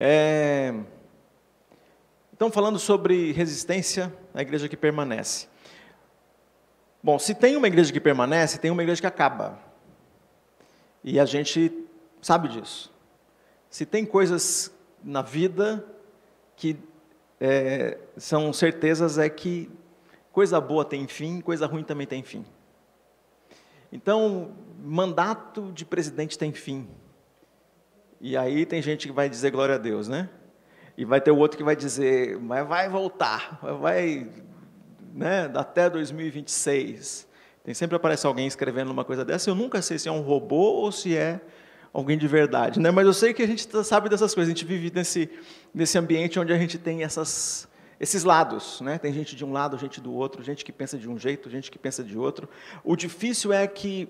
É... Então, falando sobre resistência, a igreja que permanece. Bom, se tem uma igreja que permanece, tem uma igreja que acaba. E a gente sabe disso. Se tem coisas na vida que é, são certezas, é que coisa boa tem fim, coisa ruim também tem fim. Então, mandato de presidente tem fim. E aí tem gente que vai dizer glória a Deus, né? E vai ter o outro que vai dizer, mas vai voltar, vai, né, até 2026. Tem sempre aparece alguém escrevendo uma coisa dessa. Eu nunca sei se é um robô ou se é alguém de verdade, né? Mas eu sei que a gente sabe dessas coisas. A gente vive nesse nesse ambiente onde a gente tem essas esses lados, né? Tem gente de um lado, gente do outro, gente que pensa de um jeito, gente que pensa de outro. O difícil é que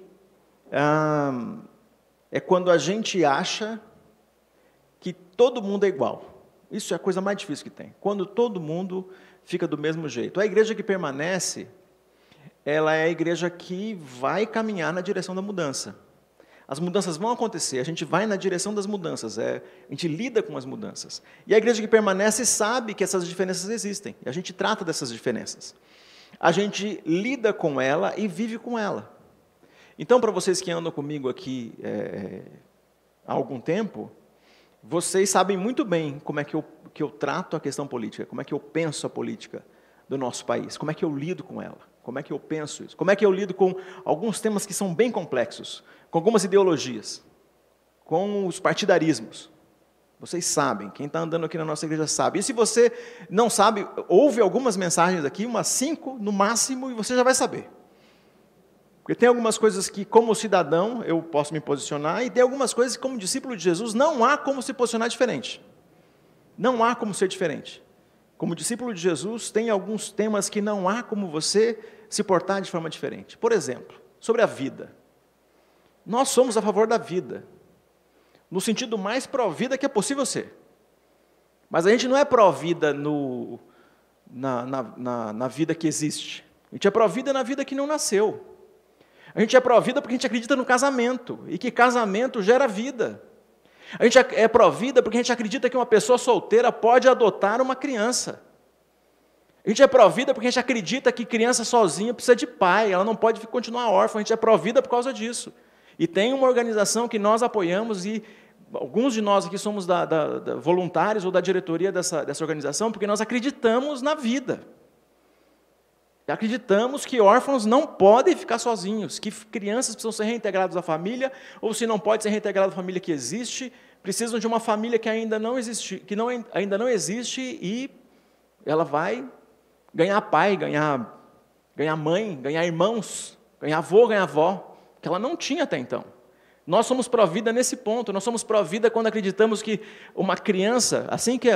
é quando a gente acha todo mundo é igual. Isso é a coisa mais difícil que tem. Quando todo mundo fica do mesmo jeito. A igreja que permanece, ela é a igreja que vai caminhar na direção da mudança. As mudanças vão acontecer, a gente vai na direção das mudanças, é, a gente lida com as mudanças. E a igreja que permanece sabe que essas diferenças existem, e a gente trata dessas diferenças. A gente lida com ela e vive com ela. Então, para vocês que andam comigo aqui é, há algum tempo, vocês sabem muito bem como é que eu, que eu trato a questão política, como é que eu penso a política do nosso país, como é que eu lido com ela, como é que eu penso isso, como é que eu lido com alguns temas que são bem complexos, com algumas ideologias, com os partidarismos. Vocês sabem, quem está andando aqui na nossa igreja sabe. E se você não sabe, ouve algumas mensagens aqui, umas cinco no máximo, e você já vai saber. Porque tem algumas coisas que, como cidadão, eu posso me posicionar, e tem algumas coisas que, como discípulo de Jesus, não há como se posicionar diferente. Não há como ser diferente. Como discípulo de Jesus, tem alguns temas que não há como você se portar de forma diferente. Por exemplo, sobre a vida. Nós somos a favor da vida, no sentido mais pró-vida que é possível ser. Mas a gente não é pró-vida na, na, na, na vida que existe. A gente é pró-vida na vida que não nasceu. A gente é pró-vida porque a gente acredita no casamento e que casamento gera vida. A gente é pró-vida porque a gente acredita que uma pessoa solteira pode adotar uma criança. A gente é pró-vida porque a gente acredita que criança sozinha precisa de pai, ela não pode continuar órfã. A gente é pró-vida por causa disso. E tem uma organização que nós apoiamos e alguns de nós aqui somos da, da, da voluntários ou da diretoria dessa, dessa organização porque nós acreditamos na vida. Acreditamos que órfãos não podem ficar sozinhos, que crianças precisam ser reintegradas à família, ou se não pode ser reintegrado à família que existe, precisam de uma família que ainda não existe, que não, ainda não existe e ela vai ganhar pai, ganhar, ganhar mãe, ganhar irmãos, ganhar avô, ganhar avó, que ela não tinha até então. Nós somos pró-vida nesse ponto, nós somos pró-vida quando acreditamos que uma criança, assim que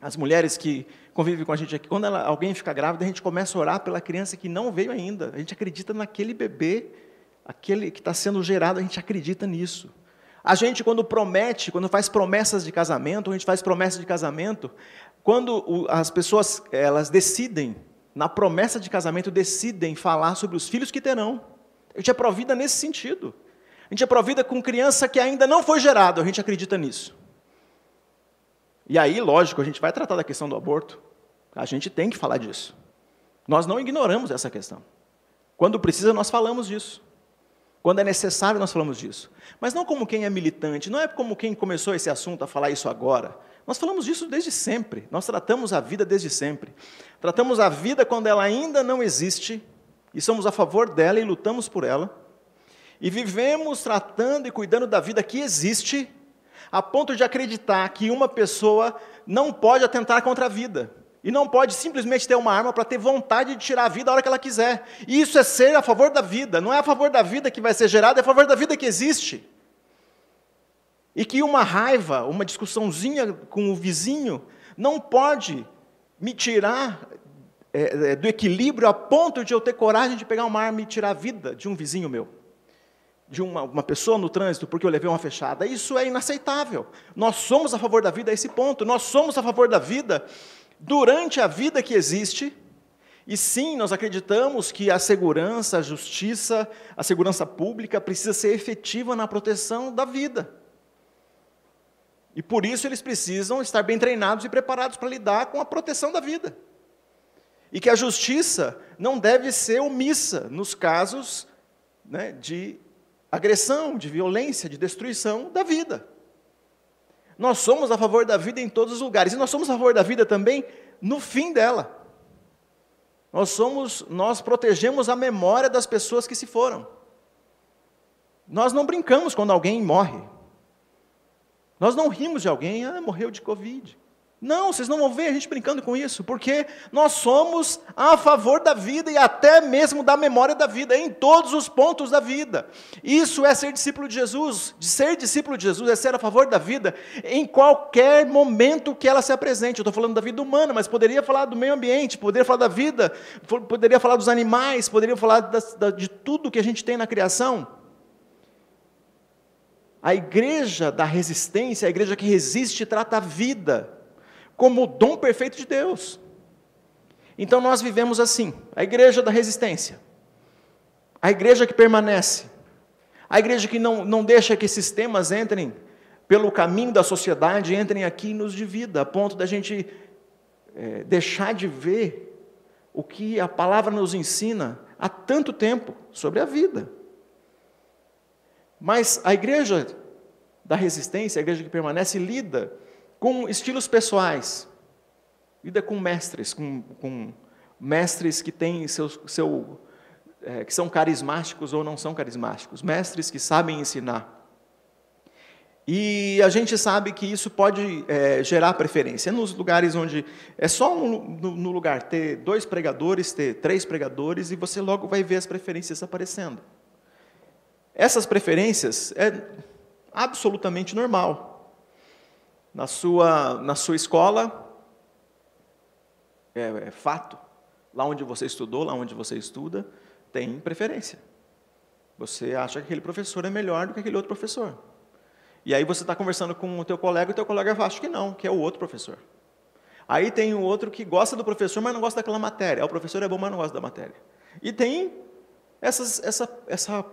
as mulheres que convive com a gente aqui, quando ela, alguém fica grávida, a gente começa a orar pela criança que não veio ainda. A gente acredita naquele bebê, aquele que está sendo gerado, a gente acredita nisso. A gente, quando promete, quando faz promessas de casamento, a gente faz promessas de casamento, quando as pessoas elas decidem, na promessa de casamento, decidem falar sobre os filhos que terão. A gente é provida nesse sentido. A gente é provida com criança que ainda não foi gerado, a gente acredita nisso. E aí, lógico, a gente vai tratar da questão do aborto. A gente tem que falar disso. Nós não ignoramos essa questão. Quando precisa, nós falamos disso. Quando é necessário, nós falamos disso. Mas não como quem é militante, não é como quem começou esse assunto a falar isso agora. Nós falamos disso desde sempre. Nós tratamos a vida desde sempre. Tratamos a vida quando ela ainda não existe e somos a favor dela e lutamos por ela. E vivemos tratando e cuidando da vida que existe a ponto de acreditar que uma pessoa não pode atentar contra a vida. E não pode simplesmente ter uma arma para ter vontade de tirar a vida a hora que ela quiser. E isso é ser a favor da vida. Não é a favor da vida que vai ser gerada, é a favor da vida que existe. E que uma raiva, uma discussãozinha com o vizinho, não pode me tirar é, do equilíbrio a ponto de eu ter coragem de pegar uma arma e tirar a vida de um vizinho meu de uma, uma, pessoa no trânsito porque eu levei uma fechada. Isso é inaceitável. Nós somos a favor da vida a esse ponto. Nós somos a favor da vida durante a vida que existe. E sim, nós acreditamos que a segurança, a justiça, a segurança pública precisa ser efetiva na proteção da vida. E por isso eles precisam estar bem treinados e preparados para lidar com a proteção da vida. E que a justiça não deve ser omissa nos casos né, de agressão, de violência, de destruição da vida. Nós somos a favor da vida em todos os lugares. E nós somos a favor da vida também no fim dela. Nós somos, nós protegemos a memória das pessoas que se foram. Nós não brincamos quando alguém morre. Nós não rimos de alguém, ah, morreu de Covid. Não, vocês não vão ver a gente brincando com isso, porque nós somos a favor da vida e até mesmo da memória da vida, em todos os pontos da vida. Isso é ser discípulo de Jesus. De ser discípulo de Jesus é ser a favor da vida em qualquer momento que ela se apresente. Eu estou falando da vida humana, mas poderia falar do meio ambiente, poderia falar da vida, poderia falar dos animais, poderia falar de tudo que a gente tem na criação. A igreja da resistência, a igreja que resiste, trata a vida como o dom perfeito de Deus. Então nós vivemos assim, a igreja da resistência, a igreja que permanece, a igreja que não, não deixa que esses temas entrem pelo caminho da sociedade, entrem aqui e nos divida, a ponto da gente é, deixar de ver o que a palavra nos ensina há tanto tempo sobre a vida. Mas a igreja da resistência, a igreja que permanece, lida com estilos pessoais, lida com mestres, com, com mestres que têm seu, seu é, que são carismáticos ou não são carismáticos, mestres que sabem ensinar. E a gente sabe que isso pode é, gerar preferência. Nos lugares onde é só no, no, lugar ter dois pregadores, ter três pregadores, e você logo vai ver as preferências aparecendo. Essas preferências é absolutamente normal. Na sua, na sua escola, é, é fato. Lá onde você estudou, lá onde você estuda, tem preferência. Você acha que aquele professor é melhor do que aquele outro professor. E aí você está conversando com o teu colega e o teu colega acha que não, que é o outro professor. Aí tem o outro que gosta do professor, mas não gosta daquela matéria. O professor é bom, mas não gosta da matéria. E tem essas, essa, essa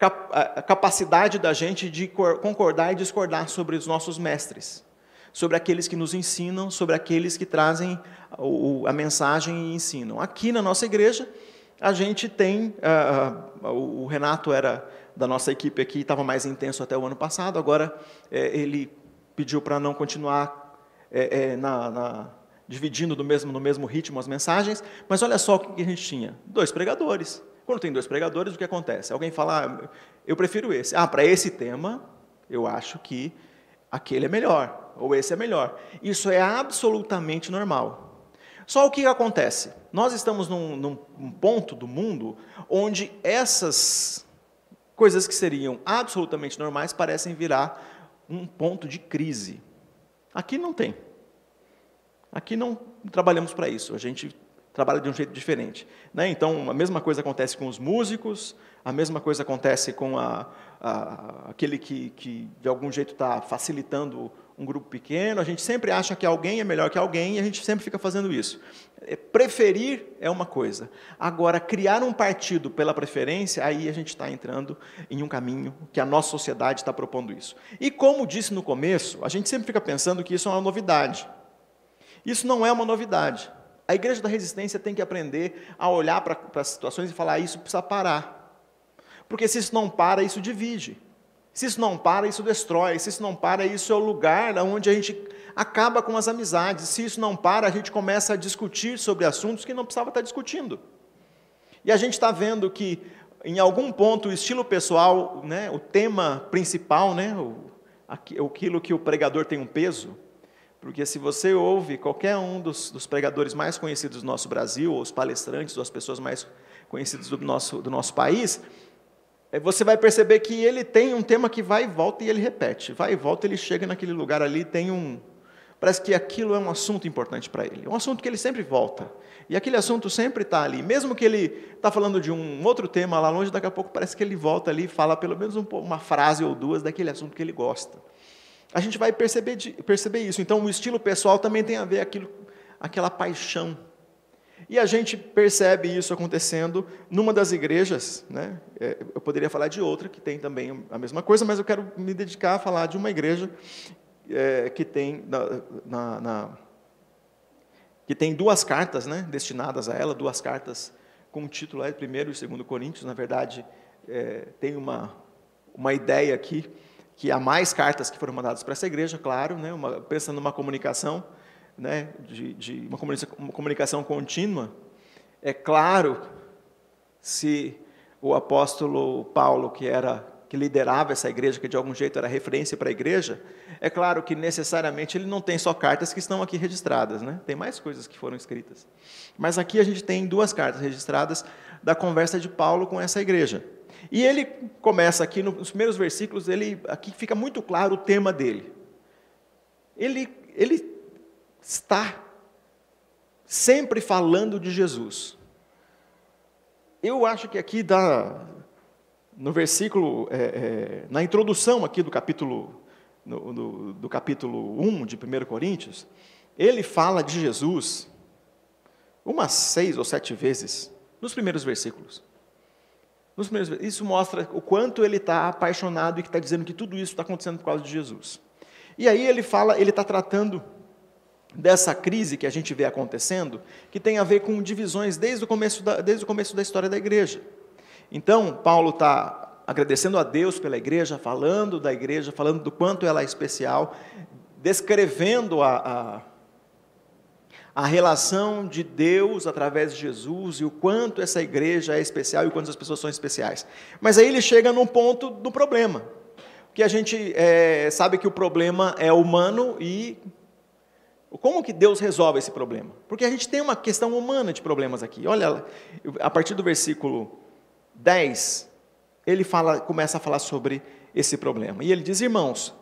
a capacidade da gente de concordar e discordar sobre os nossos mestres, sobre aqueles que nos ensinam, sobre aqueles que trazem a mensagem e ensinam. Aqui na nossa igreja, a gente tem. o Renato era da nossa equipe aqui, estava mais intenso até o ano passado, agora é, ele pediu para não continuar é, é, na, na, dividindo do mesmo, no mesmo ritmo as mensagens, mas olha só o que a gente tinha: dois pregadores. Quando tem dois pregadores, o que acontece? Alguém fala, ah, eu prefiro esse. Ah, para esse tema, eu acho que aquele é melhor, ou esse é melhor. Isso é absolutamente normal. Só o que acontece? Nós estamos num, num ponto do mundo onde essas coisas que seriam absolutamente normais parecem virar um ponto de crise. Aqui não tem. Aqui não trabalhamos para isso. A gente trabalha de um jeito diferente. Né? Então, a mesma coisa acontece com os músicos, a mesma coisa acontece com a, a, aquele que, que, de algum jeito, está facilitando um grupo pequeno. A gente sempre acha que alguém é melhor que alguém e a gente sempre fica fazendo isso. É, preferir é uma coisa. Agora, criar um partido pela preferência, aí a gente está entrando em um caminho que a nossa sociedade está propondo isso. E como disse no começo, a gente sempre fica pensando que isso é uma novidade. Isso não é uma novidade. A igreja da resistência tem que aprender a olhar para as situações e falar: ah, isso precisa parar. Porque se isso não para, isso divide. Se isso não para, isso destrói. Se isso não para, isso é o lugar onde a gente acaba com as amizades. Se isso não para, a gente começa a discutir sobre assuntos que não precisava estar discutindo. E a gente está vendo que, em algum ponto, o estilo pessoal, né, o tema principal, né, o, aquilo que o pregador tem um peso, porque se você ouve qualquer um dos, dos, pregadores mais conhecidos do nosso Brasil, ou os palestrantes, ou as pessoas mais conhecidas do nosso, do nosso país, é, você vai perceber que ele tem um tema que vai e volta e ele repete. Vai e volta, ele chega naquele lugar ali, tem um. Parece que aquilo é um assunto importante para ele. É um assunto que ele sempre volta. E aquele assunto sempre está ali. Mesmo que ele está falando de um outro tema lá longe, daqui a pouco parece que ele volta ali e fala pelo menos um, uma frase ou duas daquele assunto que ele gosta a gente vai perceber, perceber isso. Então, o estilo pessoal também tem a ver aquilo, aquela paixão. E a gente percebe isso acontecendo numa das igrejas, né? É, eu poderia falar de outra que tem também a mesma coisa, mas eu quero me dedicar a falar de uma igreja é, que tem na, na, na, que tem duas cartas, né, destinadas a ela, duas cartas com o título é primeiro e segundo Coríntios. Na verdade, é, tem uma uma ideia aqui que há mais cartas que foram mandadas para essa igreja, claro, né, uma, pensando numa comunicação, né, de, de uma, comunicação, uma comunicação contínua. É claro, se o apóstolo Paulo, que era que liderava essa igreja, que de algum jeito era referência para a igreja, é claro que necessariamente ele não tem só cartas que estão aqui registradas, né? tem mais coisas que foram escritas. Mas aqui a gente tem duas cartas registradas da conversa de Paulo com essa igreja. E ele começa aqui nos primeiros versículos, ele aqui fica muito claro o tema dele. Ele, ele está sempre falando de Jesus. Eu acho que aqui dá, no versículo, é, é, na introdução aqui do capítulo, no, no, do capítulo 1 de 1 Coríntios, ele fala de Jesus umas seis ou sete vezes nos primeiros versículos. Nos primeiros, isso mostra o quanto ele está apaixonado e que está dizendo que tudo isso está acontecendo por causa de Jesus. E aí ele fala, ele está tratando dessa crise que a gente vê acontecendo, que tem a ver com divisões desde o começo da, desde o começo da história da igreja. Então, Paulo está agradecendo a Deus pela igreja, falando da igreja, falando do quanto ela é especial, descrevendo a, a, a relação de Deus através de Jesus e o quanto essa igreja é especial e o quanto as pessoas são especiais. Mas aí ele chega num ponto do problema, que a gente é, sabe que o problema é humano e como que Deus resolve esse problema? Porque a gente tem uma questão humana de problemas aqui. Olha, a partir do versículo 10, ele fala, começa a falar sobre esse problema. E ele diz: Irmãos,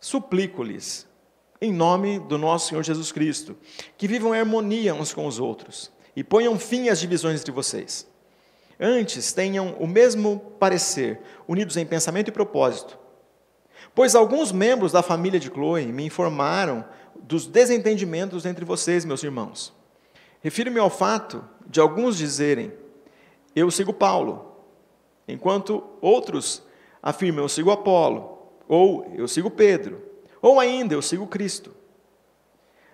suplico-lhes, em nome do nosso Senhor Jesus Cristo, que vivam em harmonia uns com os outros e ponham fim às divisões entre vocês. Antes tenham o mesmo parecer, unidos em pensamento e propósito. Pois alguns membros da família de Chloe me informaram dos desentendimentos entre vocês, meus irmãos. Refiro-me ao fato de alguns dizerem: Eu sigo Paulo, enquanto outros afirmam: Eu sigo Apolo, ou eu sigo Pedro, ou ainda eu sigo Cristo.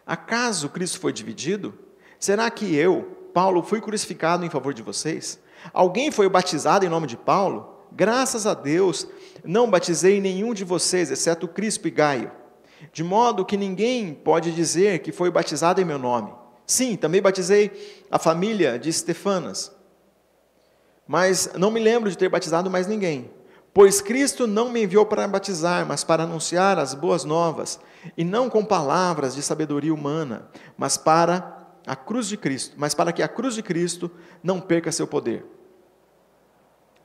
Acaso Cristo foi dividido? Será que eu, Paulo, fui crucificado em favor de vocês? Alguém foi batizado em nome de Paulo? Graças a Deus, não batizei nenhum de vocês, exceto Crispo e Gaio de modo que ninguém pode dizer que foi batizado em meu nome. Sim, também batizei a família de Estefanas, mas não me lembro de ter batizado mais ninguém. Pois Cristo não me enviou para batizar, mas para anunciar as boas novas, e não com palavras de sabedoria humana, mas para a cruz de Cristo, mas para que a cruz de Cristo não perca seu poder.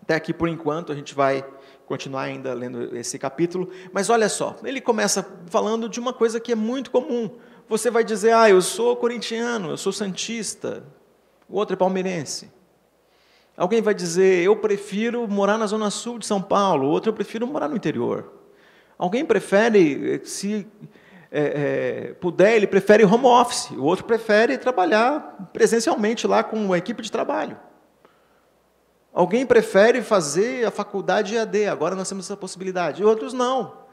Até aqui por enquanto a gente vai continuar ainda lendo esse capítulo, mas olha só, ele começa falando de uma coisa que é muito comum. Você vai dizer, ah, eu sou corintiano, eu sou santista, o outro é palmeirense. Alguém vai dizer, eu prefiro morar na zona sul de São Paulo, outro eu prefiro morar no interior. Alguém prefere, se é, é, puder, ele prefere home office, o outro prefere trabalhar presencialmente lá com a equipe de trabalho. Alguém prefere fazer a faculdade EAD, agora nós temos essa possibilidade, outros não.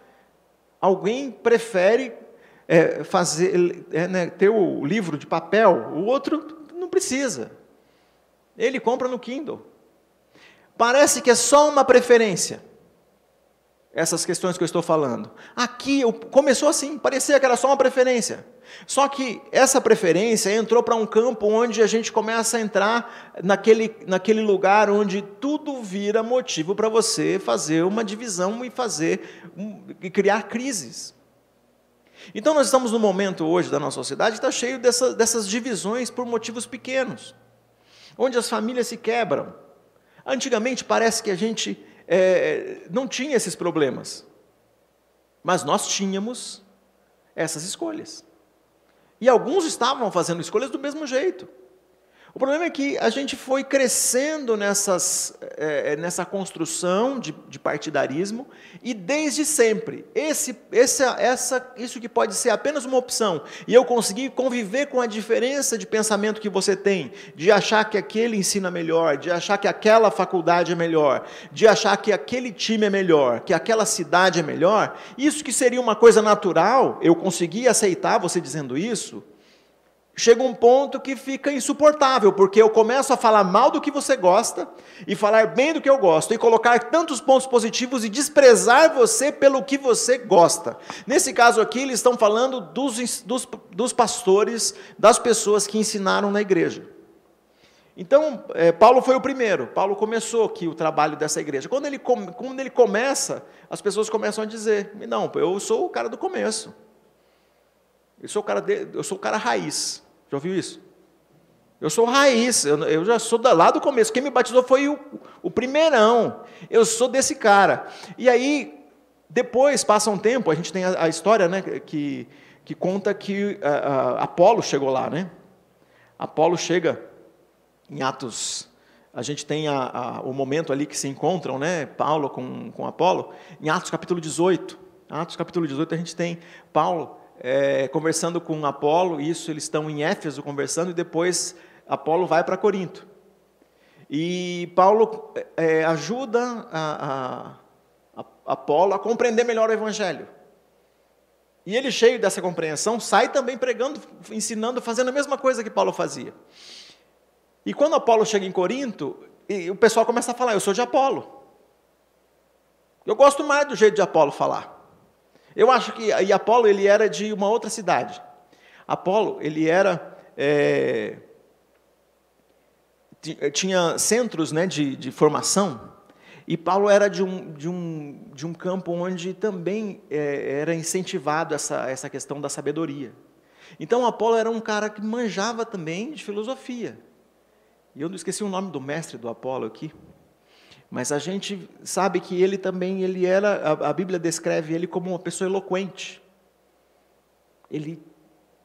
Alguém prefere é, fazer, né, ter o livro de papel, o outro não precisa. Ele compra no Kindle. Parece que é só uma preferência essas questões que eu estou falando. Aqui começou assim, parecia que era só uma preferência. Só que essa preferência entrou para um campo onde a gente começa a entrar naquele, naquele lugar onde tudo vira motivo para você fazer uma divisão e fazer e criar crises. Então nós estamos num momento hoje da nossa sociedade que está cheio dessa, dessas divisões por motivos pequenos, onde as famílias se quebram. Antigamente parece que a gente é, não tinha esses problemas. Mas nós tínhamos essas escolhas. E alguns estavam fazendo escolhas do mesmo jeito. O problema é que a gente foi crescendo nessas, é, nessa construção de, de, partidarismo e desde sempre. Esse, esse, essa, isso que pode ser apenas uma opção e eu conseguir conviver com a diferença de pensamento que você tem, de achar que aquele ensina melhor, de achar que aquela faculdade é melhor, de achar que aquele time é melhor, que aquela cidade é melhor, isso que seria uma coisa natural, eu consegui aceitar você dizendo isso, chega um ponto que fica insuportável, porque eu começo a falar mal do que você gosta e falar bem do que eu gosto, e colocar tantos pontos positivos e desprezar você pelo que você gosta. Nesse caso aqui, eles estão falando dos, dos, dos pastores, das pessoas que ensinaram na igreja. Então, é, Paulo foi o primeiro, Paulo começou aqui o trabalho dessa igreja. Quando ele, quando ele começa, as pessoas começam a dizer: Não, eu sou o cara do começo. Eu sou o cara, de, eu sou o cara raiz. Já ouviu isso? Eu sou raiz, eu, já sou da, lá do começo. Quem me batizou foi o, o primeirão. Eu sou desse cara. E aí, depois, passa um tempo, a gente tem a, a história né, que, que conta que a, a, Apolo chegou lá. Né? Apolo chega em Atos. A gente tem a, o momento ali que se encontram, né, Paulo com, com Apolo, em Atos capítulo 18. Atos capítulo 18 a gente tem Paulo é, conversando com Apolo, isso eles estão em Éfeso conversando, e depois Apolo vai para Corinto. E Paulo é, ajuda a, a, a Apolo a compreender melhor o Evangelho. E ele, cheio dessa compreensão, sai também pregando, ensinando, fazendo a mesma coisa que Paulo fazia. E quando Apolo chega em Corinto, o pessoal começa a falar: Eu sou de Apolo. Eu gosto mais do jeito de Apolo falar. Eu acho que e Apolo ele era de uma outra cidade. Apolo ele era é, tinha centros né, de, de formação e Paulo era de um, de um, de um campo onde também é, era incentivado essa, essa questão da sabedoria. Então Apolo era um cara que manjava também de filosofia. E eu não esqueci o nome do mestre do Apolo aqui. Mas a gente sabe que ele também, ele era, a, a Bíblia descreve ele como uma pessoa eloquente. Ele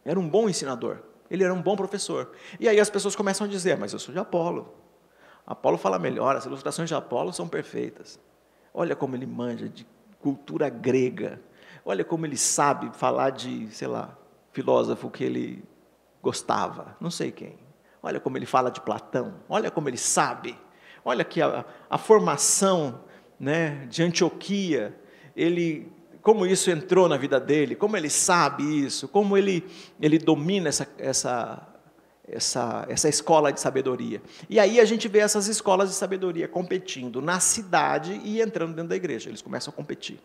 era um bom ensinador, ele era um bom professor. E aí as pessoas começam a dizer, mas eu sou de Apolo. Apolo fala melhor, as ilustrações de Apolo são perfeitas. Olha como ele manja de cultura grega. Olha como ele sabe falar de, sei lá, filósofo que ele gostava, não sei quem. Olha como ele fala de Platão. Olha como ele sabe. Olha aqui a, a formação né, de Antioquia, ele, como isso entrou na vida dele, como ele sabe isso, como ele, ele domina essa, essa, essa, essa escola de sabedoria. E aí a gente vê essas escolas de sabedoria competindo na cidade e entrando dentro da igreja, eles começam a competir.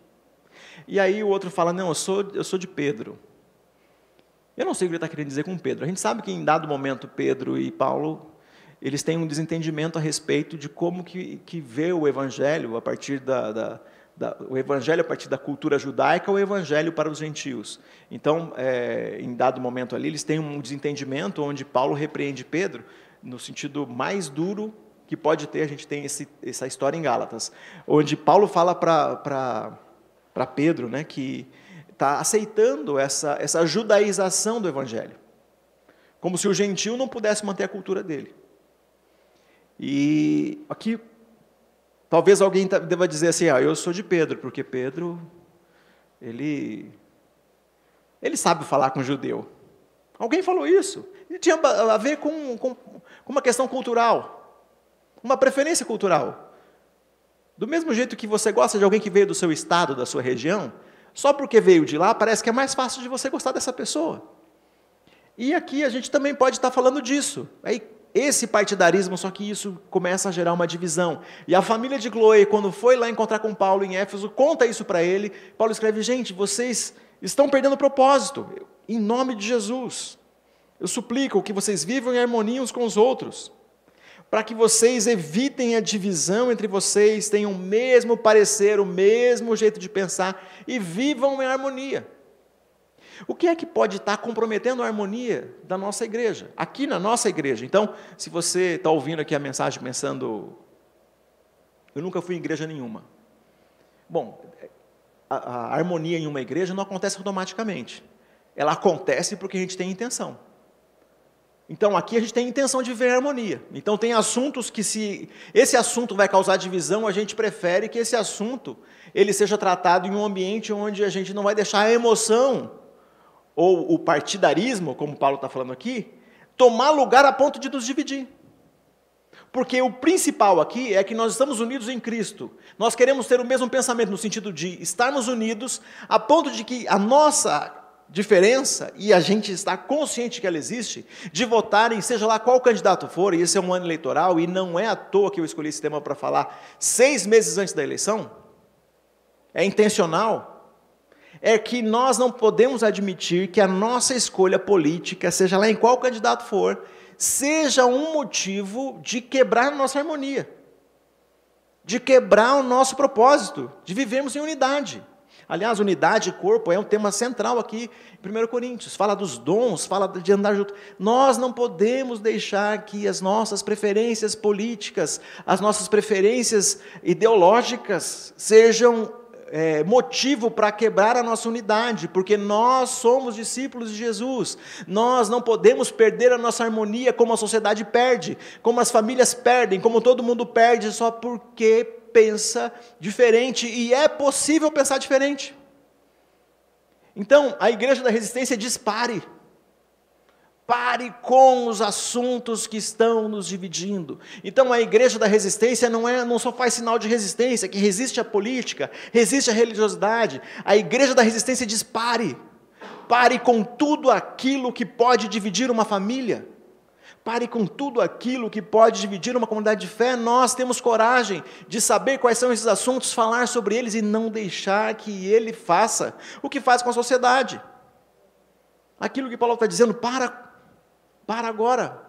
E aí o outro fala: Não, eu sou, eu sou de Pedro. Eu não sei o que ele está querendo dizer com Pedro. A gente sabe que em dado momento Pedro e Paulo eles têm um desentendimento a respeito de como que, que vê o evangelho a partir da, da, da, o evangelho a partir da cultura judaica o evangelho para os gentios. Então, é, em dado momento ali, eles têm um desentendimento onde Paulo repreende Pedro no sentido mais duro que pode ter. A gente tem esse, essa história em Gálatas, onde Paulo fala para Pedro né, que está aceitando essa, essa judaização do evangelho, como se o gentil não pudesse manter a cultura dele. E aqui, talvez alguém deva dizer assim: ah, eu sou de Pedro, porque Pedro, ele, ele sabe falar com judeu. Alguém falou isso. E tinha a ver com, com, com uma questão cultural, uma preferência cultural. Do mesmo jeito que você gosta de alguém que veio do seu estado, da sua região, só porque veio de lá, parece que é mais fácil de você gostar dessa pessoa. E aqui a gente também pode estar falando disso. Aí esse partidarismo, só que isso começa a gerar uma divisão. E a família de Chloe, quando foi lá encontrar com Paulo em Éfeso, conta isso para ele. Paulo escreve: gente, vocês estão perdendo o propósito, em nome de Jesus. Eu suplico que vocês vivam em harmonia uns com os outros, para que vocês evitem a divisão entre vocês, tenham o mesmo parecer, o mesmo jeito de pensar e vivam em harmonia. O que é que pode estar comprometendo a harmonia da nossa igreja? Aqui na nossa igreja. Então, se você está ouvindo aqui a mensagem pensando, eu nunca fui em igreja nenhuma. Bom, a, a harmonia em uma igreja não acontece automaticamente. Ela acontece porque a gente tem intenção. Então aqui a gente tem intenção de ver harmonia. Então tem assuntos que se esse assunto vai causar divisão, a gente prefere que esse assunto ele seja tratado em um ambiente onde a gente não vai deixar a emoção ou o partidarismo, como Paulo está falando aqui, tomar lugar a ponto de nos dividir. Porque o principal aqui é que nós estamos unidos em Cristo. Nós queremos ter o mesmo pensamento no sentido de estarmos unidos a ponto de que a nossa diferença, e a gente está consciente que ela existe, de votarem, seja lá qual candidato for, e esse é um ano eleitoral, e não é à toa que eu escolhi esse tema para falar seis meses antes da eleição, é intencional, é que nós não podemos admitir que a nossa escolha política, seja lá em qual candidato for, seja um motivo de quebrar a nossa harmonia, de quebrar o nosso propósito, de vivermos em unidade. Aliás, unidade e corpo é um tema central aqui em 1 Coríntios. Fala dos dons, fala de andar junto. Nós não podemos deixar que as nossas preferências políticas, as nossas preferências ideológicas sejam é, motivo para quebrar a nossa unidade, porque nós somos discípulos de Jesus. Nós não podemos perder a nossa harmonia como a sociedade perde, como as famílias perdem, como todo mundo perde só porque pensa diferente e é possível pensar diferente. Então, a igreja da resistência dispare. Pare com os assuntos que estão nos dividindo. Então a igreja da resistência não, é, não só faz sinal de resistência, que resiste à política, resiste à religiosidade. A igreja da resistência diz: pare. Pare com tudo aquilo que pode dividir uma família. Pare com tudo aquilo que pode dividir uma comunidade de fé. Nós temos coragem de saber quais são esses assuntos, falar sobre eles e não deixar que ele faça o que faz com a sociedade. Aquilo que Paulo está dizendo, para para agora.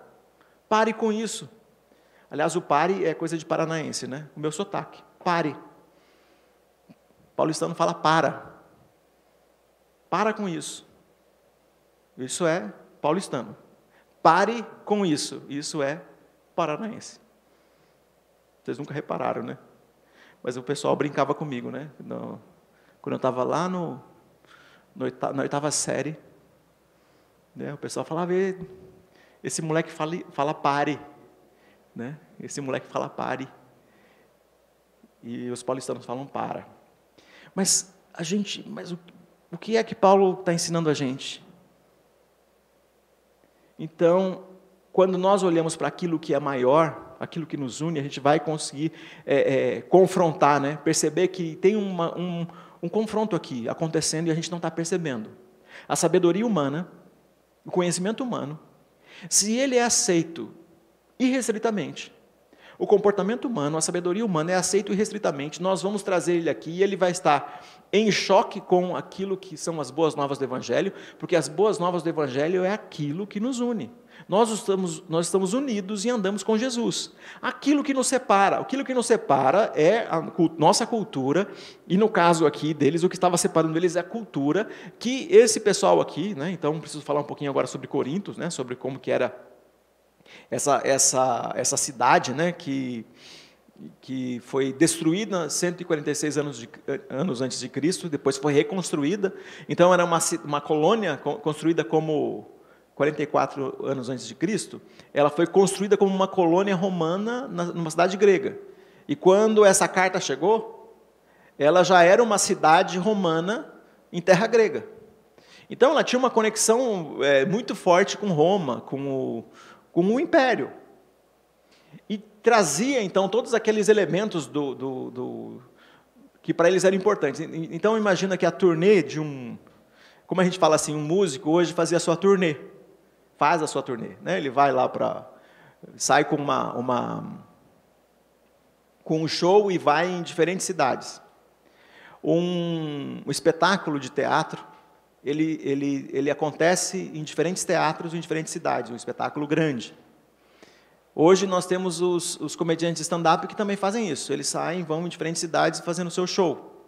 Pare com isso. Aliás, o pare é coisa de paranaense, né? O meu sotaque. Pare. Paulistano fala para. Para com isso. Isso é paulistano. Pare com isso. Isso é paranaense. Vocês nunca repararam, né? Mas o pessoal brincava comigo, né? No, quando eu estava lá no, no na oitava série, né? o pessoal falava, esse moleque fala, fala pare. Né? Esse moleque fala pare. E os paulistanos falam para. Mas a gente, mas o, o que é que Paulo está ensinando a gente? Então, quando nós olhamos para aquilo que é maior, aquilo que nos une, a gente vai conseguir é, é, confrontar, né? perceber que tem uma, um, um confronto aqui acontecendo e a gente não está percebendo. A sabedoria humana, o conhecimento humano, se ele é aceito irrestritamente, o comportamento humano, a sabedoria humana é aceito irrestritamente, nós vamos trazer ele aqui e ele vai estar em choque com aquilo que são as boas novas do Evangelho, porque as boas novas do Evangelho é aquilo que nos une. Nós estamos, nós estamos unidos e andamos com Jesus. Aquilo que nos separa, aquilo que nos separa é a nossa cultura, e no caso aqui deles, o que estava separando eles é a cultura que esse pessoal aqui, né, então preciso falar um pouquinho agora sobre Corintos, né, sobre como que era essa, essa, essa cidade né, que, que foi destruída 146 anos, de, anos antes de Cristo, depois foi reconstruída. Então era uma, uma colônia construída como 44 anos antes de Cristo, ela foi construída como uma colônia romana numa cidade grega. E quando essa carta chegou, ela já era uma cidade romana em terra grega. Então ela tinha uma conexão é, muito forte com Roma, com o, com o império. E trazia então todos aqueles elementos do, do, do que para eles eram importantes. Então imagina que a turnê de um, como a gente fala assim, um músico hoje fazia a sua turnê faz a sua turnê. Né? Ele vai lá para. sai com uma, uma. com um show e vai em diferentes cidades. Um, um espetáculo de teatro, ele, ele, ele acontece em diferentes teatros, em diferentes cidades, um espetáculo grande. Hoje nós temos os, os comediantes stand-up que também fazem isso. Eles saem, vão em diferentes cidades fazendo o seu show.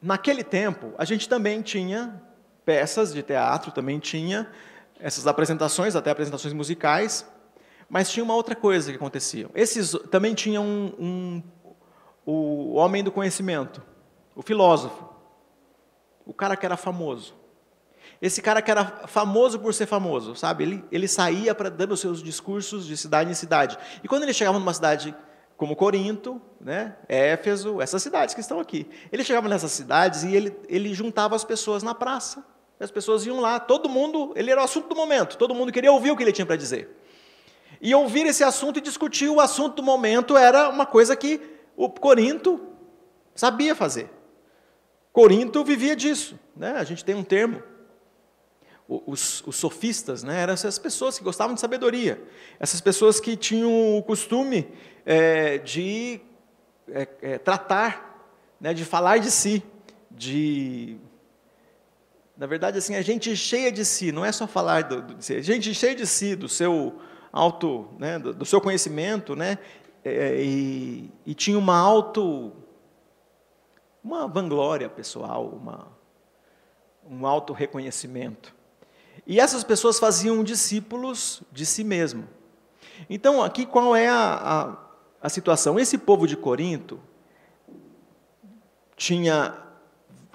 Naquele tempo, a gente também tinha peças de teatro, também tinha essas apresentações, até apresentações musicais, mas tinha uma outra coisa que acontecia. Esses também tinham um, um, o homem do conhecimento, o filósofo, o cara que era famoso. Esse cara que era famoso por ser famoso, sabe? Ele, ele saía para dando seus discursos de cidade em cidade. E quando ele chegava numa cidade como Corinto, né, Éfeso, essas cidades que estão aqui, ele chegava nessas cidades e ele, ele juntava as pessoas na praça. As pessoas iam lá, todo mundo, ele era o assunto do momento, todo mundo queria ouvir o que ele tinha para dizer. E ouvir esse assunto e discutir o assunto do momento era uma coisa que o Corinto sabia fazer. Corinto vivia disso. Né? A gente tem um termo. Os, os, sofistas né? eram essas pessoas que gostavam de sabedoria. Essas pessoas que tinham o costume é, de é, é, tratar, né? de falar de si, de na verdade, assim, a gente cheia de si, não é só falar do, do, a gente cheia de si, do seu auto, né, do, do seu conhecimento, né, é, e, e, tinha uma auto, uma vanglória pessoal, uma, um auto reconhecimento. E essas pessoas faziam discípulos de si mesmo. Então, aqui qual é a, a, a situação? Esse povo de Corinto tinha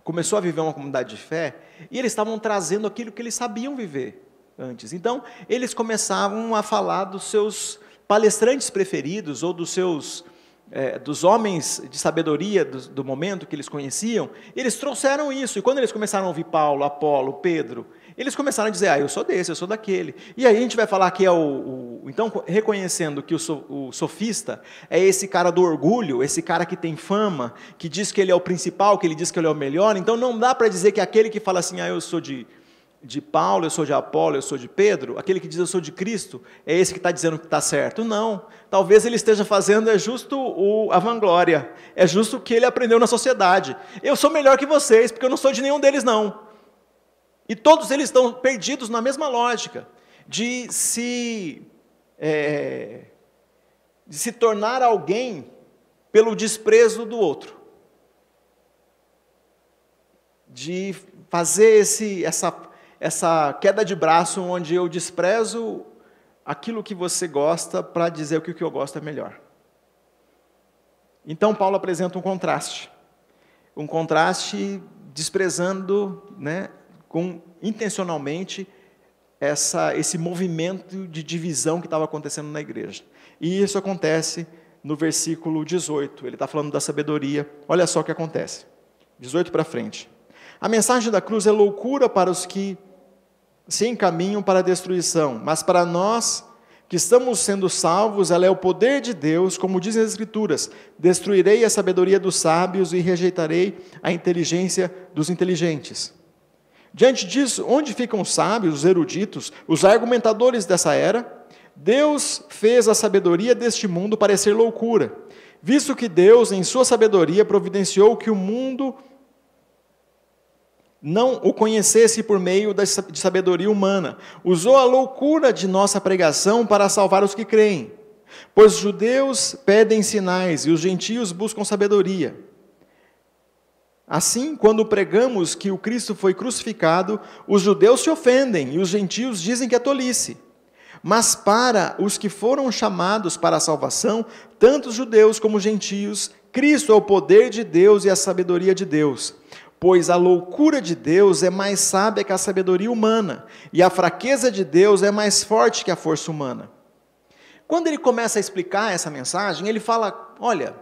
começou a viver uma comunidade de fé e eles estavam trazendo aquilo que eles sabiam viver antes. Então, eles começavam a falar dos seus palestrantes preferidos ou dos seus é, dos homens de sabedoria do, do, momento que eles conheciam, eles trouxeram isso. E quando eles começaram a ouvir Paulo, Apolo, Pedro, eles começaram a dizer: Ah, eu sou desse, eu sou daquele. E aí a gente vai falar que é o. o então, reconhecendo que o, so, o, sofista é esse cara do orgulho, esse cara que tem fama, que diz que ele é o principal, que ele diz que ele é o melhor. Então, não dá para dizer que aquele que fala assim: Ah, eu sou de de Paulo, eu sou de Apolo, eu sou de Pedro, aquele que diz eu sou de Cristo, é esse que está dizendo que está certo. Não. Talvez ele esteja fazendo é justo o, a vanglória, é justo o que ele aprendeu na sociedade. Eu sou melhor que vocês, porque eu não sou de nenhum deles, não. E todos eles estão perdidos na mesma lógica, de se, é, de se tornar alguém pelo desprezo do outro. De fazer esse, essa essa queda de braço onde eu desprezo aquilo que você gosta para dizer que o que eu gosto é melhor. Então Paulo apresenta um contraste, um contraste desprezando, né, com intencionalmente essa, esse movimento de divisão que estava acontecendo na igreja. E isso acontece no versículo 18. Ele está falando da sabedoria. Olha só o que acontece. 18 para frente. A mensagem da cruz é loucura para os que se encaminham para a destruição, mas para nós que estamos sendo salvos, ela é o poder de Deus, como dizem as Escrituras: destruirei a sabedoria dos sábios e rejeitarei a inteligência dos inteligentes. Diante disso, onde ficam os sábios, os eruditos, os argumentadores dessa era? Deus fez a sabedoria deste mundo parecer loucura, visto que Deus, em sua sabedoria, providenciou que o mundo não o conhecesse por meio de sabedoria humana. Usou a loucura de nossa pregação para salvar os que creem. Pois os judeus pedem sinais e os gentios buscam sabedoria. Assim, quando pregamos que o Cristo foi crucificado, os judeus se ofendem e os gentios dizem que é tolice. Mas para os que foram chamados para a salvação, tanto os judeus como os gentios, Cristo é o poder de Deus e a sabedoria de Deus pois a loucura de Deus é mais sábia que a sabedoria humana, e a fraqueza de Deus é mais forte que a força humana. Quando ele começa a explicar essa mensagem, ele fala: olha,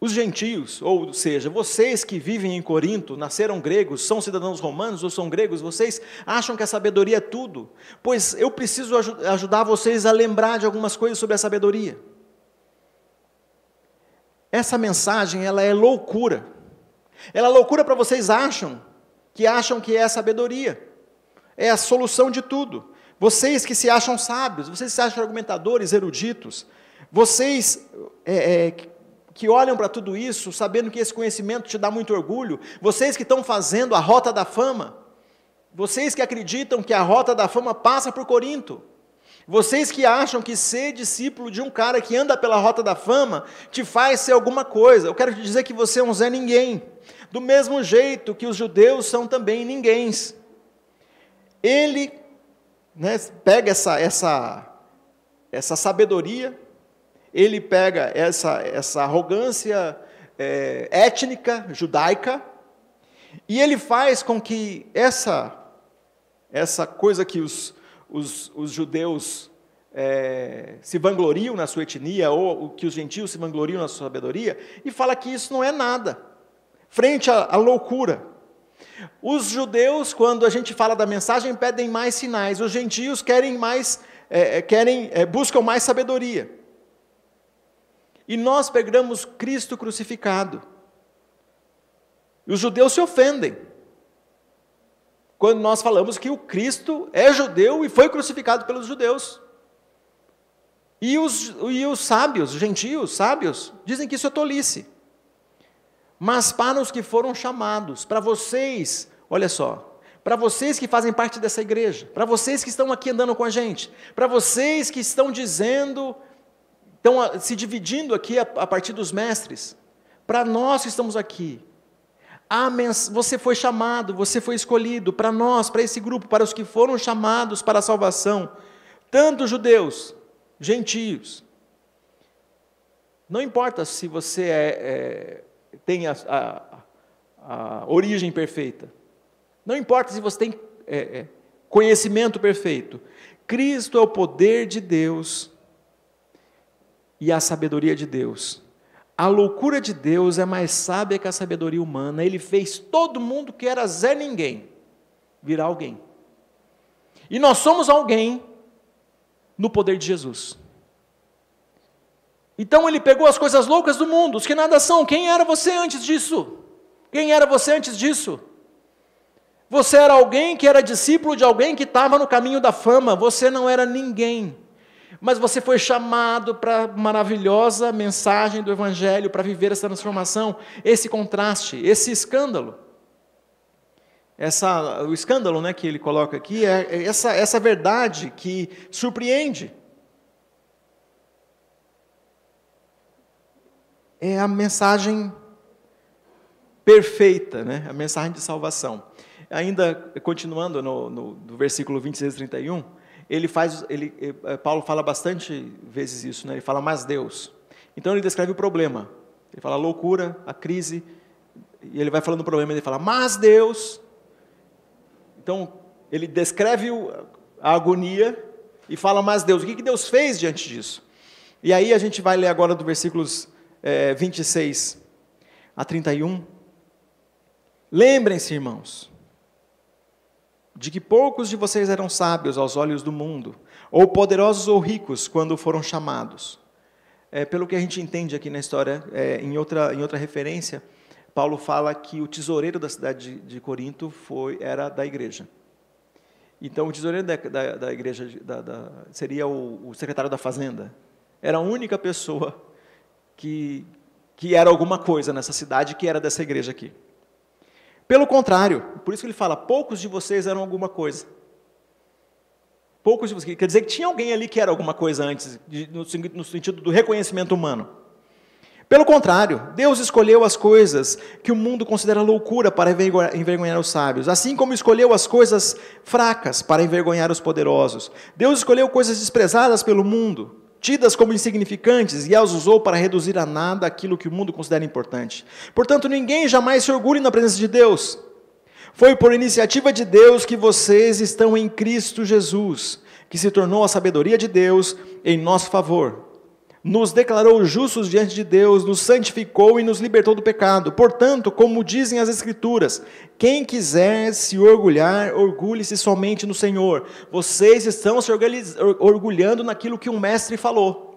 os gentios, ou seja, vocês que vivem em Corinto, nasceram gregos, são cidadãos romanos ou são gregos, vocês acham que a sabedoria é tudo? Pois eu preciso ajudar vocês a lembrar de algumas coisas sobre a sabedoria. Essa mensagem, ela é loucura. Ela é loucura para vocês acham, que acham que é a sabedoria. É a solução de tudo. Vocês que se acham sábios, vocês se acham argumentadores, eruditos, vocês é, é, que olham para tudo isso, sabendo que esse conhecimento te dá muito orgulho, vocês que estão fazendo a rota da fama, vocês que acreditam que a rota da fama passa por Corinto, vocês que acham que ser discípulo de um cara que anda pela rota da fama te faz ser alguma coisa, eu quero te dizer que você é um Zé Ninguém. Do mesmo jeito que os judeus são também ninguém. Ele né, pega essa, essa, essa sabedoria, ele pega essa, essa arrogância é, étnica judaica, E ele faz com que essa, essa coisa que os, os, os judeus é, se vangloriam na sua etnia, ou que os gentios se vangloriam na sua sabedoria, e fala que isso não é nada, frente à, à loucura. Os judeus, quando a gente fala da mensagem, pedem mais sinais, os gentios querem mais, é, é querem, é, buscam mais sabedoria. E nós pegamos Cristo crucificado. E os judeus se ofendem. Quando nós falamos que o Cristo é judeu e foi crucificado pelos judeus. E os, e os sábios, os gentios, sábios, dizem que isso é tolice. Mas para os que foram chamados, para vocês, olha só, para vocês que fazem parte dessa igreja, para vocês que estão aqui andando com a gente, para vocês que estão dizendo estão se dividindo aqui a, a partir dos mestres. Para nós que estamos aqui, você foi chamado, você foi escolhido, para nós, para esse grupo, para os que foram chamados para a salvação, tanto judeus, gentios. Não importa se você é, é, tem a, a, a, origem perfeita, não importa se você tem é, é conhecimento perfeito, Cristo é o poder de Deus e a sabedoria de Deus. A loucura de Deus é mais sábia que a sabedoria humana. Ele fez todo mundo que era Zé Ninguém virar alguém. E nós somos alguém no poder de Jesus. Então ele pegou as coisas loucas do mundo, os que nada são. Quem era você antes disso? Quem era você antes disso? Você era alguém que era discípulo de alguém que estava no caminho da fama. Você não era ninguém mas você foi chamado para a maravilhosa mensagem do Evangelho, para viver essa transformação, esse contraste, esse escândalo. Essa, o escândalo né, que ele coloca aqui é essa, essa verdade que surpreende. É a mensagem perfeita, né? a mensagem de salvação. Ainda continuando no, no, no versículo 26 e 31, ele faz, ele, eh, Paulo fala bastante vezes isso, né? ele fala, mas Deus. Então ele descreve o problema. Ele fala a loucura, a crise, e ele vai falando o problema, ele fala, mas Deus. Então ele descreve a agonia e fala, mas Deus. O que Deus fez diante disso? E aí a gente vai ler agora do versículos é, 26 a 31. Lembrem-se, irmãos, de que poucos de vocês eram sábios aos olhos do mundo, ou poderosos ou ricos quando foram chamados. É, pelo que a gente entende aqui na história, é, em, outra, em outra referência, Paulo fala que o tesoureiro da cidade de, de Corinto foi, era da igreja. Então, o tesoureiro da, da, da igreja da, da, seria o, o, secretário da fazenda. Era a única pessoa que, que era alguma coisa nessa cidade que era dessa igreja aqui. Pelo contrário, por isso que ele fala: poucos de vocês eram alguma coisa. Poucos de vocês. Quer dizer que tinha alguém ali que era alguma coisa antes, no, sentido do reconhecimento humano. Pelo contrário, Deus escolheu as coisas que o mundo considera loucura para envergonhar os sábios, assim como escolheu as coisas fracas para envergonhar os poderosos. Deus escolheu coisas desprezadas pelo mundo, tidas como insignificantes, e as usou para reduzir a nada aquilo que o mundo considera importante. Portanto, ninguém jamais se orgulhe na presença de Deus. Foi por iniciativa de Deus que vocês estão em Cristo Jesus, que se tornou a sabedoria de Deus em nosso favor nos declarou justos diante de Deus, nos santificou e nos libertou do pecado. Portanto, como dizem as Escrituras, quem quiser se orgulhar, orgulhe-se somente no Senhor. Vocês estão se orgulhando naquilo que um mestre falou.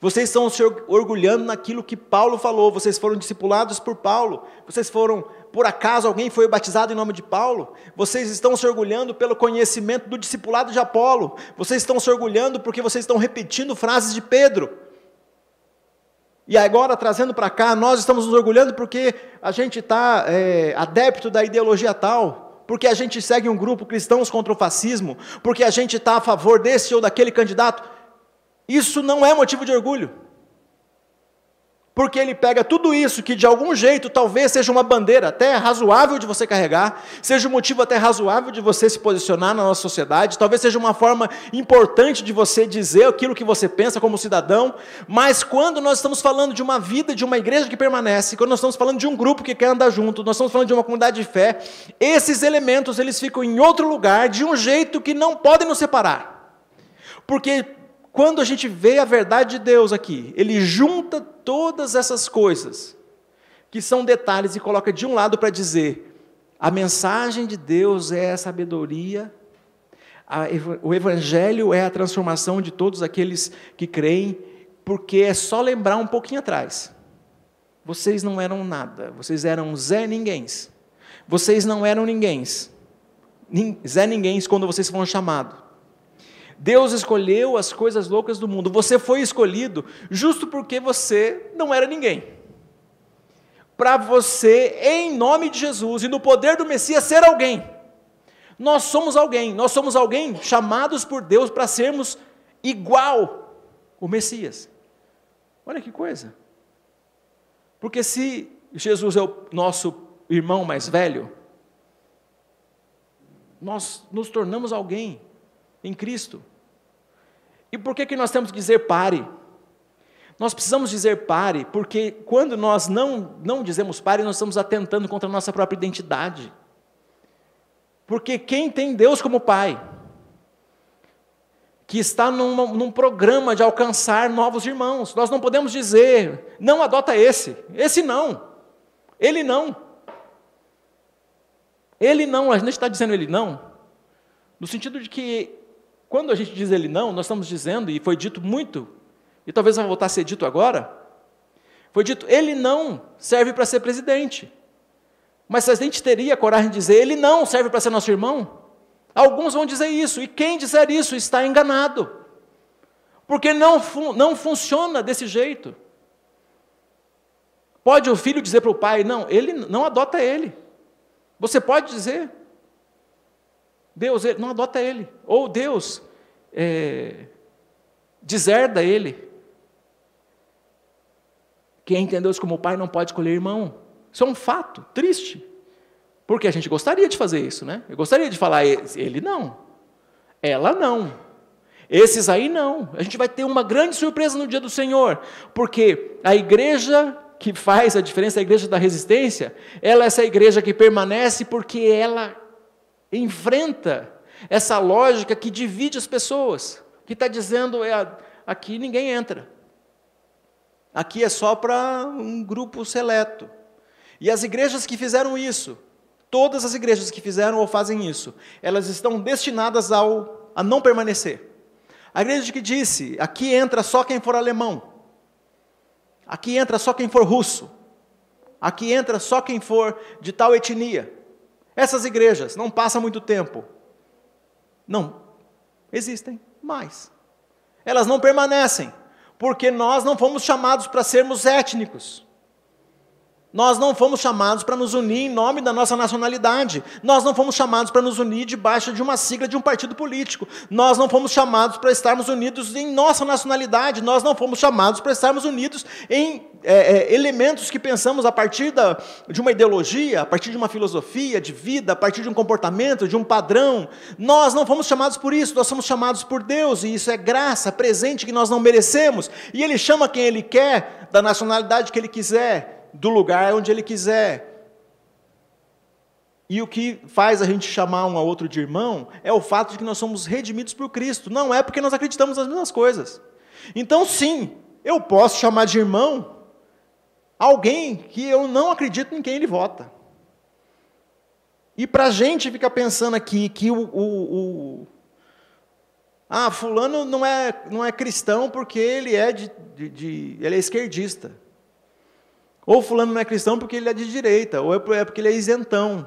Vocês estão se orgulhando naquilo que Paulo falou. Vocês foram discipulados por Paulo. Vocês foram, por acaso, alguém foi batizado em nome de Paulo? Vocês estão se orgulhando pelo conhecimento do discipulado de Apolo. Vocês estão se orgulhando porque vocês estão repetindo frases de Pedro. E agora, trazendo para cá, nós estamos nos orgulhando porque a gente está é, adepto da ideologia tal, porque a gente segue um grupo cristãos contra o fascismo, porque a gente está a favor desse ou daquele candidato. Isso não é motivo de orgulho. Porque ele pega tudo isso que de algum jeito talvez seja uma bandeira até razoável de você carregar, seja um motivo até razoável de você se posicionar na nossa sociedade, talvez seja uma forma importante de você dizer aquilo que você pensa como cidadão, mas quando nós estamos falando de uma vida, de uma igreja que permanece, quando nós estamos falando de um grupo que quer andar junto, nós estamos falando de uma comunidade de fé, esses elementos eles ficam em outro lugar de um jeito que não podem nos separar. Porque quando a gente vê a verdade de Deus aqui, ele junta todas essas coisas, que são detalhes, e coloca de um lado para dizer: a mensagem de Deus é a sabedoria, a, o Evangelho é a transformação de todos aqueles que creem, porque é só lembrar um pouquinho atrás. Vocês não eram nada, vocês eram Zé Ninguéms. Vocês não eram ninguéms. Zé Ninguéms quando vocês foram chamados. Deus escolheu as coisas loucas do mundo. Você foi escolhido justo porque você não era ninguém. Para você, em nome de Jesus e no poder do Messias, ser alguém. Nós somos alguém, nós somos alguém chamados por Deus para sermos igual o Messias. Olha que coisa. Porque se Jesus é o nosso irmão mais velho, nós nos tornamos alguém em Cristo. E por que, que nós temos que dizer pare? Nós precisamos dizer pare, porque quando nós não, não dizemos pare, nós estamos atentando contra a nossa própria identidade. Porque quem tem Deus como Pai, que está num, num programa de alcançar novos irmãos, nós não podemos dizer, não adota esse, esse não, ele não. Ele não, a gente está dizendo ele não, no sentido de que quando a gente diz ele não, nós estamos dizendo, e foi dito muito, e talvez vai voltar a ser dito agora, foi dito, ele não serve para ser presidente. Mas se a gente teria coragem de dizer, ele não serve para ser nosso irmão, alguns vão dizer isso, e quem disser isso está enganado. Porque não, fun não funciona desse jeito. Pode o filho dizer para o pai, não, ele não adota ele. Você pode dizer, Deus não adota ele. Ou Deus é, deserda ele. Quem tem Deus como pai não pode escolher irmão. Isso é um fato triste. Porque a gente gostaria de fazer isso, né? Eu gostaria de falar, ele não. Ela não. Esses aí não. A gente vai ter uma grande surpresa no dia do Senhor. Porque a igreja que faz a diferença, a igreja da resistência, ela é essa igreja que permanece porque ela enfrenta essa lógica que divide as pessoas, que está dizendo é, aqui ninguém entra. Aqui é só para um grupo seleto. E as igrejas que fizeram isso, todas as igrejas que fizeram ou fazem isso, elas estão destinadas ao, a não permanecer. A igreja que disse: aqui entra só quem for alemão, aqui entra só quem for russo, aqui entra só quem for de tal etnia. Essas igrejas não passam muito tempo. Não existem mais. Elas não permanecem, porque nós não fomos chamados para sermos étnicos. Nós não fomos chamados para nos unir em nome da nossa nacionalidade. Nós não fomos chamados para nos unir debaixo de uma sigla de um partido político. Nós não fomos chamados para estarmos unidos em nossa nacionalidade. Nós não fomos chamados para estarmos unidos em é, é, elementos que pensamos a partir da, de uma ideologia, a partir de uma filosofia de vida, a partir de um comportamento, de um padrão. Nós não fomos chamados por isso, nós somos chamados por Deus, e isso é graça, presente que nós não merecemos. E Ele chama quem Ele quer, da nacionalidade que Ele quiser do lugar onde Ele quiser. E o que faz a gente chamar um a outro de irmão é o fato de que nós somos redimidos por Cristo, não é porque nós acreditamos nas mesmas coisas. Então, sim, eu posso chamar de irmão alguém que eu não acredito em quem ele vota. E para a gente ficar pensando aqui que o, o, o, ah, fulano não é, não é cristão porque ele é, de, de, de, ele é esquerdista. Ou fulano não é cristão porque ele é de direita, ou é, é porque ele é isentão.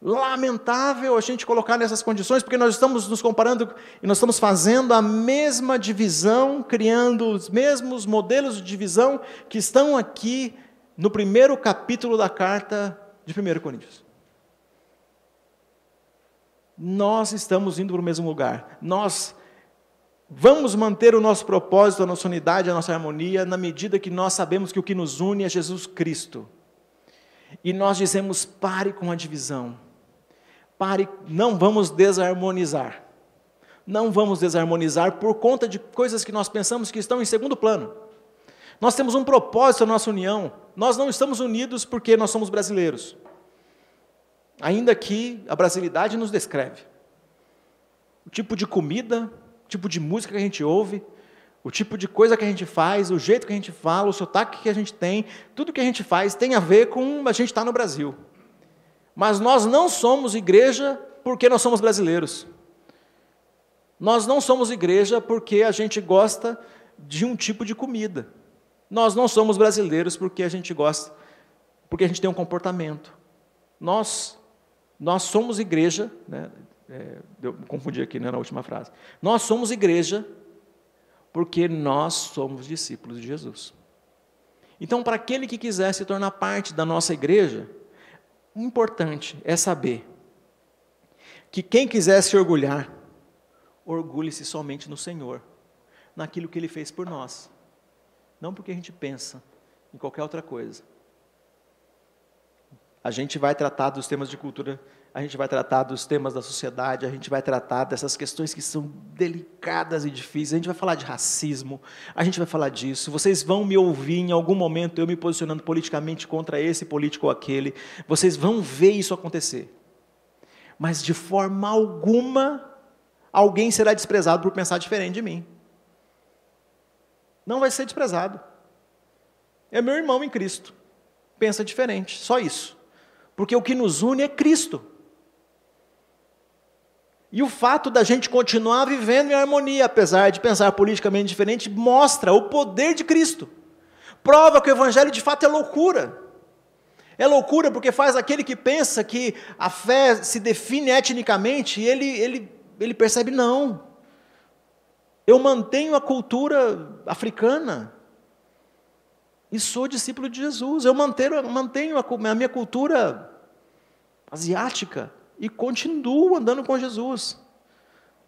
Lamentável a gente colocar nessas condições, porque nós estamos nos comparando e nós estamos fazendo a mesma divisão, criando os mesmos modelos de divisão que estão aqui no primeiro capítulo da carta de 1 Coríntios. Nós estamos indo para o mesmo lugar. Nós Vamos manter o nosso propósito, a nossa unidade, a nossa harmonia, na medida que nós sabemos que o que nos une é Jesus Cristo. E nós dizemos: pare com a divisão. Pare, não vamos desarmonizar. Não vamos desarmonizar por conta de coisas que nós pensamos que estão em segundo plano. Nós temos um propósito na nossa união. Nós não estamos unidos porque nós somos brasileiros. Ainda que a brasilidade nos descreve. O tipo de comida, tipo de música que a gente ouve, o tipo de coisa que a gente faz, o jeito que a gente fala, o sotaque que a gente tem, tudo que a gente faz tem a ver com a gente estar tá no Brasil. Mas nós não somos igreja porque nós somos brasileiros. Nós não somos igreja porque a gente gosta de um tipo de comida. Nós não somos brasileiros porque a gente gosta, porque a gente tem um comportamento. Nós, nós somos igreja, né? É, eu confundi aqui né, na última frase. Nós somos igreja porque nós somos discípulos de Jesus. Então, para aquele que quiser se tornar parte da nossa igreja, importante é saber que quem quiser se orgulhar, orgulhe-se somente no Senhor, naquilo que Ele fez por nós, não porque a gente pensa em qualquer outra coisa. A gente vai tratar dos temas de cultura a gente vai tratar dos temas da sociedade, a gente vai tratar dessas questões que são delicadas e difíceis, a gente vai falar de racismo, a gente vai falar disso. Vocês vão me ouvir em algum momento eu me posicionando politicamente contra esse político ou aquele, vocês vão ver isso acontecer. Mas de forma alguma alguém será desprezado por pensar diferente de mim. Não vai ser desprezado. É meu irmão em Cristo. Pensa diferente, só isso. Porque o que nos une é Cristo. E o fato da gente continuar vivendo em harmonia, apesar de pensar politicamente diferente, mostra o poder de Cristo. Prova que o Evangelho de fato é loucura. É loucura porque faz aquele que pensa que a fé se define etnicamente, ele, ele, ele percebe, não. Eu mantenho a cultura africana e sou discípulo de Jesus. Eu mantenho, mantenho a, a minha cultura asiática e continuo andando com Jesus.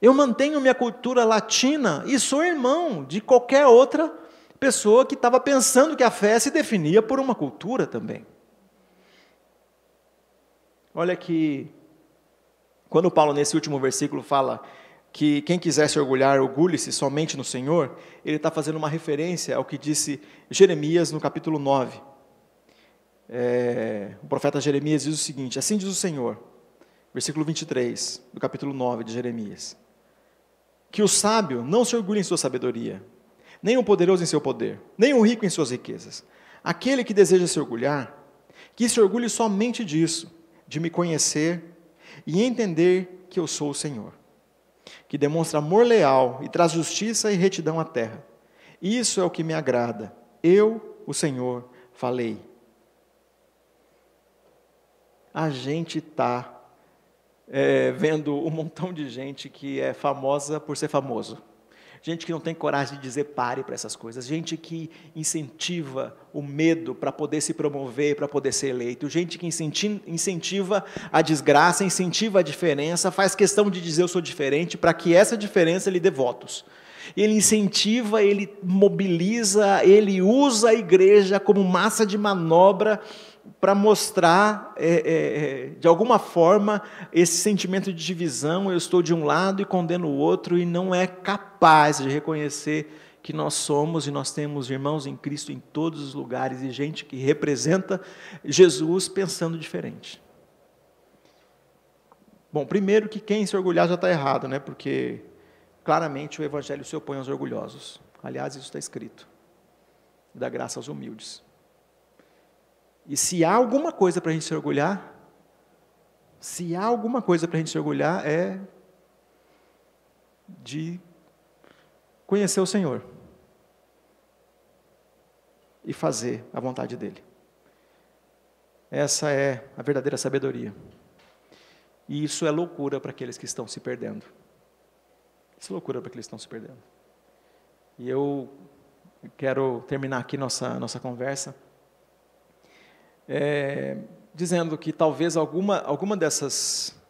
Eu mantenho minha cultura latina e sou irmão de qualquer outra pessoa que estava pensando que a fé se definia por uma cultura também. Olha que, quando Paulo, nesse último versículo, fala que quem quiser se orgulhar, orgulhe-se somente no Senhor, ele está fazendo uma referência ao que disse Jeremias no capítulo 9. É, o profeta Jeremias diz o seguinte: Assim diz o Senhor versículo 23 do capítulo 9 de Jeremias. Que o sábio não se orgulhe em sua sabedoria, nem o poderoso em seu poder, nem o rico em suas riquezas. Aquele que deseja se orgulhar, que se orgulhe somente disso, de me conhecer e entender que eu sou o Senhor, que demonstra amor leal e traz justiça e retidão à terra. Isso é o que me agrada. Eu, o Senhor, falei. A gente está é, vendo um montão de gente que é famosa por ser famoso. Gente que não tem coragem de dizer pare para essas coisas. Gente que incentiva o medo para poder se promover, para poder ser eleito. Gente que incentiva a desgraça, incentiva a diferença, faz questão de dizer eu sou diferente para que essa diferença lhe dê votos. Ele incentiva, ele mobiliza, ele usa a igreja como massa de manobra para mostrar, é, é, é, de alguma forma, esse sentimento de divisão. Eu estou de um lado e condeno o outro, e não é capaz de reconhecer que nós somos e nós temos irmãos em Cristo em todos os lugares e gente que representa Jesus pensando diferente. Bom, primeiro que quem se orgulhar já está errado, né? Porque claramente o Evangelho se opõe aos orgulhosos. Aliás, isso está escrito. Dá graça aos humildes. E se há alguma coisa para a gente se orgulhar, se há alguma coisa para a gente se orgulhar, é de conhecer o Senhor e fazer a vontade dEle. Essa é a verdadeira sabedoria. E isso é loucura para aqueles que estão se perdendo. Isso é loucura para aqueles que estão se perdendo. E eu quero terminar aqui nossa, nossa conversa é, dizendo que talvez alguma, alguma dessas,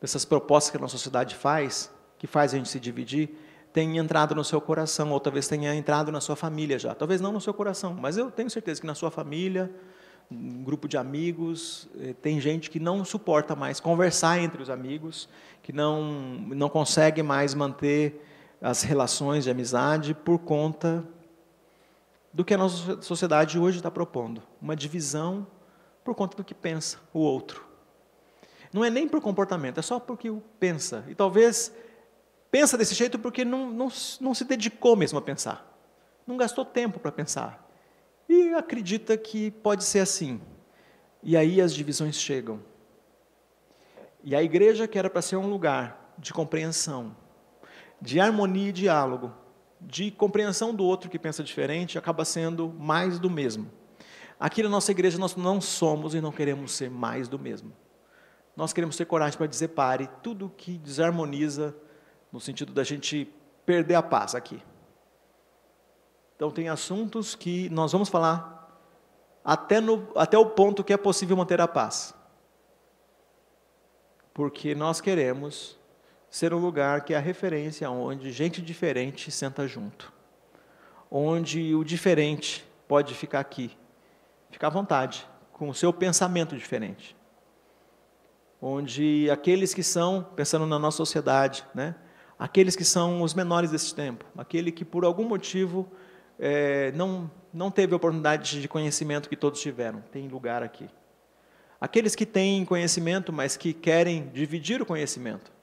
dessas propostas que a nossa sociedade faz, que faz a gente se dividir, tenha entrado no seu coração, ou talvez tenha entrado na sua família já. Talvez não no seu coração, mas eu tenho certeza que na sua família, um grupo de amigos, eh, tem gente que não suporta mais conversar entre os amigos, que não, não consegue mais manter as relações de amizade por conta do que a nossa sociedade hoje está propondo. Uma divisão por conta do que pensa o outro. Não é nem por comportamento, é só porque o pensa. E talvez pensa desse jeito porque não, não, não se dedicou mesmo a pensar. Não gastou tempo para pensar. E acredita que pode ser assim. E aí as divisões chegam. E a igreja, que era para ser um lugar de compreensão, de harmonia e diálogo, de compreensão do outro que pensa diferente, acaba sendo mais do mesmo. Aqui na nossa igreja nós não somos e não queremos ser mais do mesmo. Nós queremos ter coragem para dizer pare tudo que desarmoniza no sentido da gente perder a paz aqui. Então tem assuntos que nós vamos falar até, no, até o ponto que é possível manter a paz. Porque nós queremos ser um lugar que é a referência onde gente diferente senta junto. Onde o diferente pode ficar aqui, ficar à vontade, com o seu pensamento diferente. Onde aqueles que são, pensando na nossa sociedade, né, aqueles que são os menores desse tempo, aquele que por algum motivo é, não, não teve a oportunidade de conhecimento que todos tiveram, tem lugar aqui. Aqueles que têm conhecimento, mas que querem dividir o conhecimento.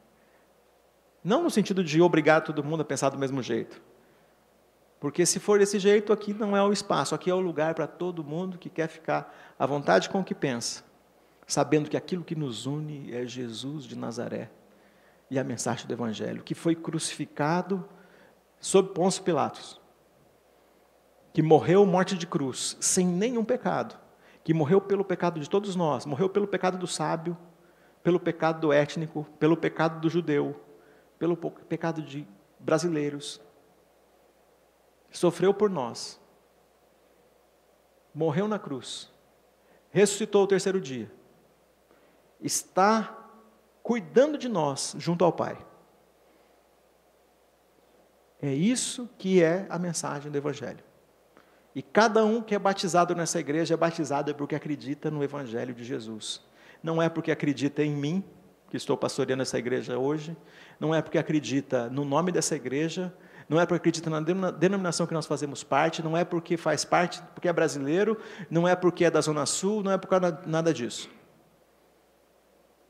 Não no sentido de obrigar todo mundo a pensar do mesmo jeito. Porque se for desse jeito, aqui não é o espaço, aqui é o lugar para todo mundo que quer ficar à vontade com o que pensa, sabendo que aquilo que nos une é Jesus de Nazaré e a mensagem do Evangelho, que foi crucificado sob Pôncio Pilatos, que morreu morte de cruz, sem nenhum pecado, que morreu pelo pecado de todos nós, morreu pelo pecado do sábio, pelo pecado do étnico, pelo pecado do judeu, pelo pecado de brasileiros, sofreu por nós, morreu na cruz, ressuscitou o terceiro dia, está cuidando de nós junto ao Pai. É isso que é a mensagem do Evangelho. E cada um que é batizado nessa igreja é batizado porque acredita no Evangelho de Jesus. Não é porque acredita em mim, que estou pastoreando essa igreja hoje, não é porque acredita no nome dessa igreja, não é porque acredita na denominação que nós fazemos parte, não é porque faz parte, porque é brasileiro, não é porque é da Zona Sul, não é por causa nada disso.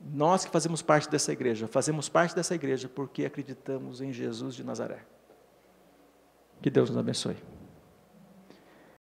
Nós que fazemos parte dessa igreja, fazemos parte dessa igreja porque acreditamos em Jesus de Nazaré. Que Deus nos abençoe.